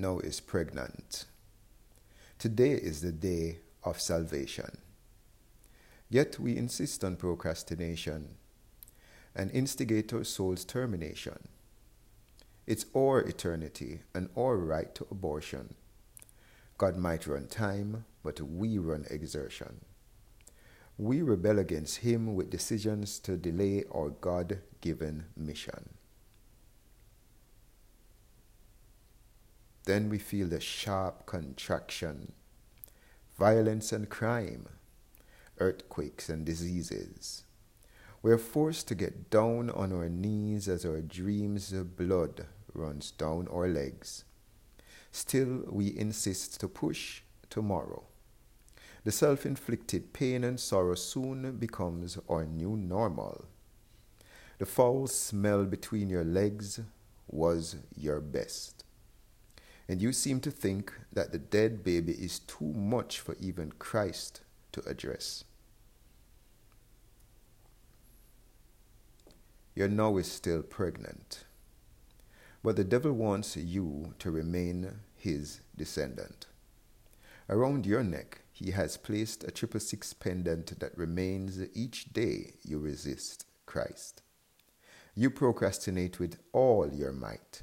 now is pregnant. Today is the day of salvation. Yet we insist on procrastination and instigate our soul's termination. It's our eternity and our right to abortion. God might run time, but we run exertion. We rebel against Him with decisions to delay our God given mission. Then we feel the sharp contraction, violence and crime, earthquakes and diseases. We're forced to get down on our knees as our dreams of blood runs down our legs. Still, we insist to push tomorrow. The self inflicted pain and sorrow soon becomes our new normal. The foul smell between your legs was your best. And you seem to think that the dead baby is too much for even Christ to address. Your now is still pregnant, but the devil wants you to remain his descendant. Around your neck, he has placed a triple six pendant that remains each day you resist Christ. You procrastinate with all your might.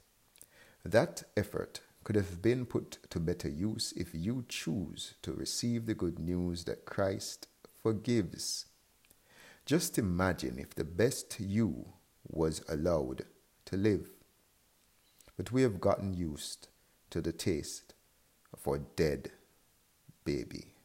That effort could have been put to better use if you choose to receive the good news that Christ forgives. Just imagine if the best you was allowed to live. But we have gotten used to the taste of our dead baby.